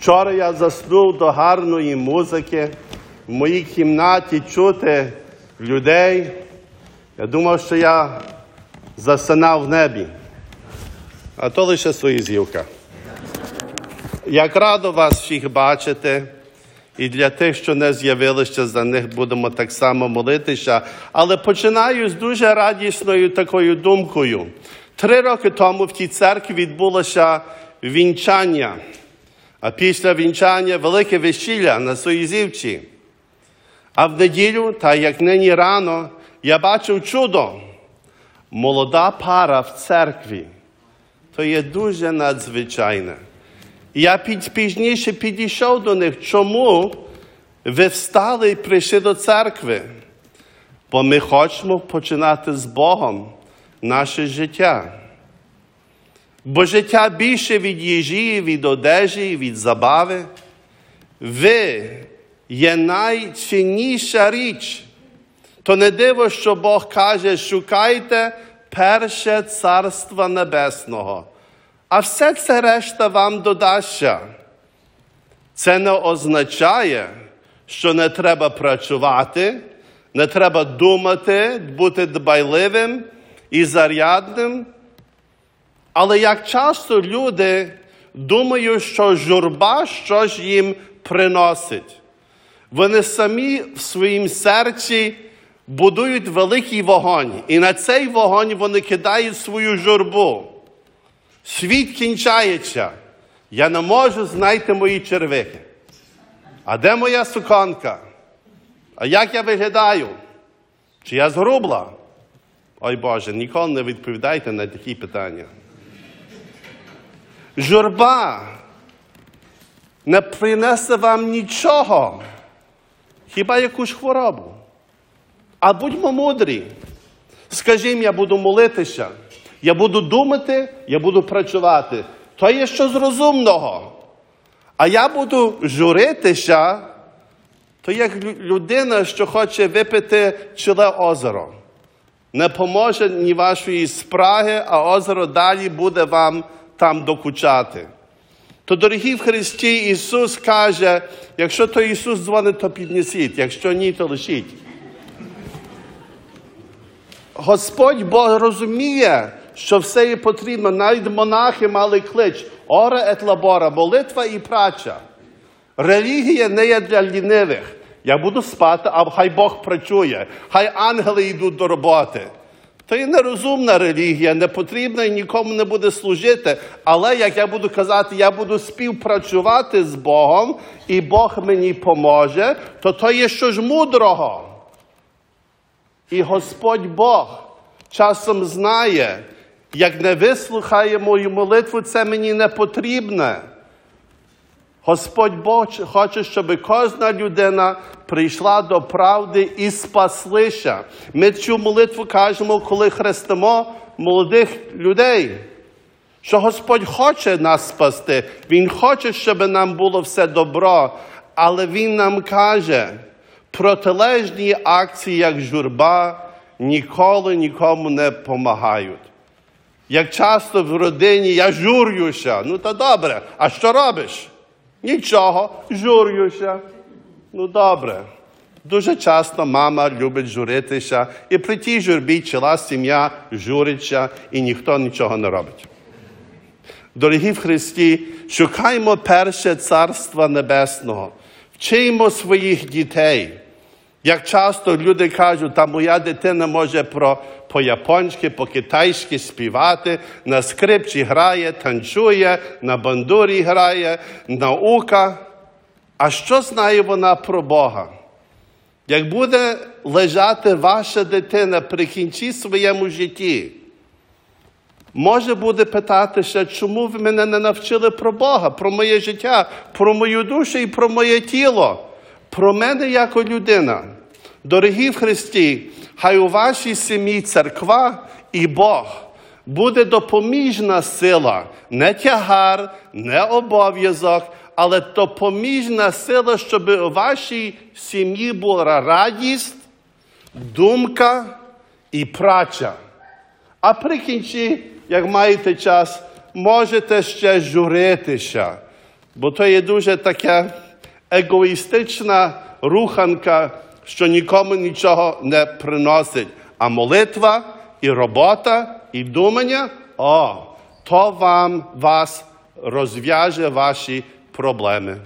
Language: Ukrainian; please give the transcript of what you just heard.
Вчора я заснув до гарної музики. В моїй кімнаті чути людей. Я думав, що я засинав в небі. А то лише суєзівка. Як радо вас всіх бачити, і для тих, що не з'явилися, за них будемо так само молитися. Але починаю з дуже радісною такою думкою. Три роки тому в тій церкві відбулося вінчання, а після вінчання велике весілля на Соїзівці. А в неділю, та як нині рано, я бачив чудо. Молода пара в церкві. То є дуже надзвичайне. Я під, пізніше підійшов до них. Чому ви встали і прийшли до церкви? Бо ми хочемо починати з Богом наше життя. Бо життя більше від їжі, від одежі, від забави. Ви є найцінніша річ. То не диво, що Бог каже, шукайте перше царство небесного, а все це решта вам додасться. Це не означає, що не треба працювати, не треба думати, бути дбайливим і зарядним. Але як часто люди думають, що журба щось їм приносить. Вони самі в своїм серці будують великий вогонь, і на цей вогонь вони кидають свою журбу. Світ кінчається. Я не можу знайти мої червики. А де моя суконка? А як я виглядаю? Чи я згрубла? Ой Боже, ніколи не відповідайте на такі питання. Журба не принесе вам нічого, хіба якусь хворобу. А будьмо мудрі. Скажімо, я буду молитися, я буду думати, я буду працювати. То є щось розумного. А я буду журитися, то як людина, що хоче випити чиле озеро. Не поможе ні вашої спраги, а озеро далі буде вам там докучати. То, дорогі в Христі, Ісус каже, якщо то Ісус дзвонить, то піднесіть, якщо ні, то лишіть. Господь Бог розуміє, що все є потрібно. Навіть монахи мали клич Оре ет лабора, молитва і праця. Релігія не є для лінивих. Я буду спати, а хай Бог працює, хай ангели йдуть до роботи. То є нерозумна релігія, не потрібна і нікому не буде служити. Але як я буду казати, я буду співпрацювати з Богом, і Бог мені поможе, то то є щось мудрого. І Господь Бог часом знає, як не вислухає мою молитву, це мені не потрібне. Господь Бог хоче, щоб кожна людина прийшла до правди і спаслися. Ми цю молитву кажемо, коли хрестимо молодих людей. Що Господь хоче нас спасти, Він хоче, щоб нам було все добро, але Він нам каже, протилежні акції, як журба, ніколи нікому не допомагають. Як часто в родині я журюся, ну то добре, а що робиш? Нічого, журюся. Ну добре. Дуже часто мама любить журитися, і при тій журбі ціла сім'я журиться, і ніхто нічого не робить. Дорогі в Христі, шукаймо перше Царства Небесного, вчимо своїх дітей. Як часто люди кажуть, та моя дитина може про, по-японськи, по-китайськи співати, на скрипці грає, танцює, на бандурі грає, наука. А що знає вона про Бога? Як буде лежати ваша дитина при кінці своєму житті, може буде питатися, чому ви мене не навчили про Бога, про моє життя, про мою душу і про моє тіло, про мене як людина. Дорогі в Христі, хай у вашій сім'ї церква і Бог буде допоміжна сила, не тягар, не обов'язок, але допоміжна сила, щоб у вашій сім'ї була радість, думка і праця. А при як маєте час, можете ще журитися. Бо то є дуже така егоїстична руханка, що нікому нічого не приносить. А молитва і робота, і думання, о, то вам вас розв'яже ваші проблеми.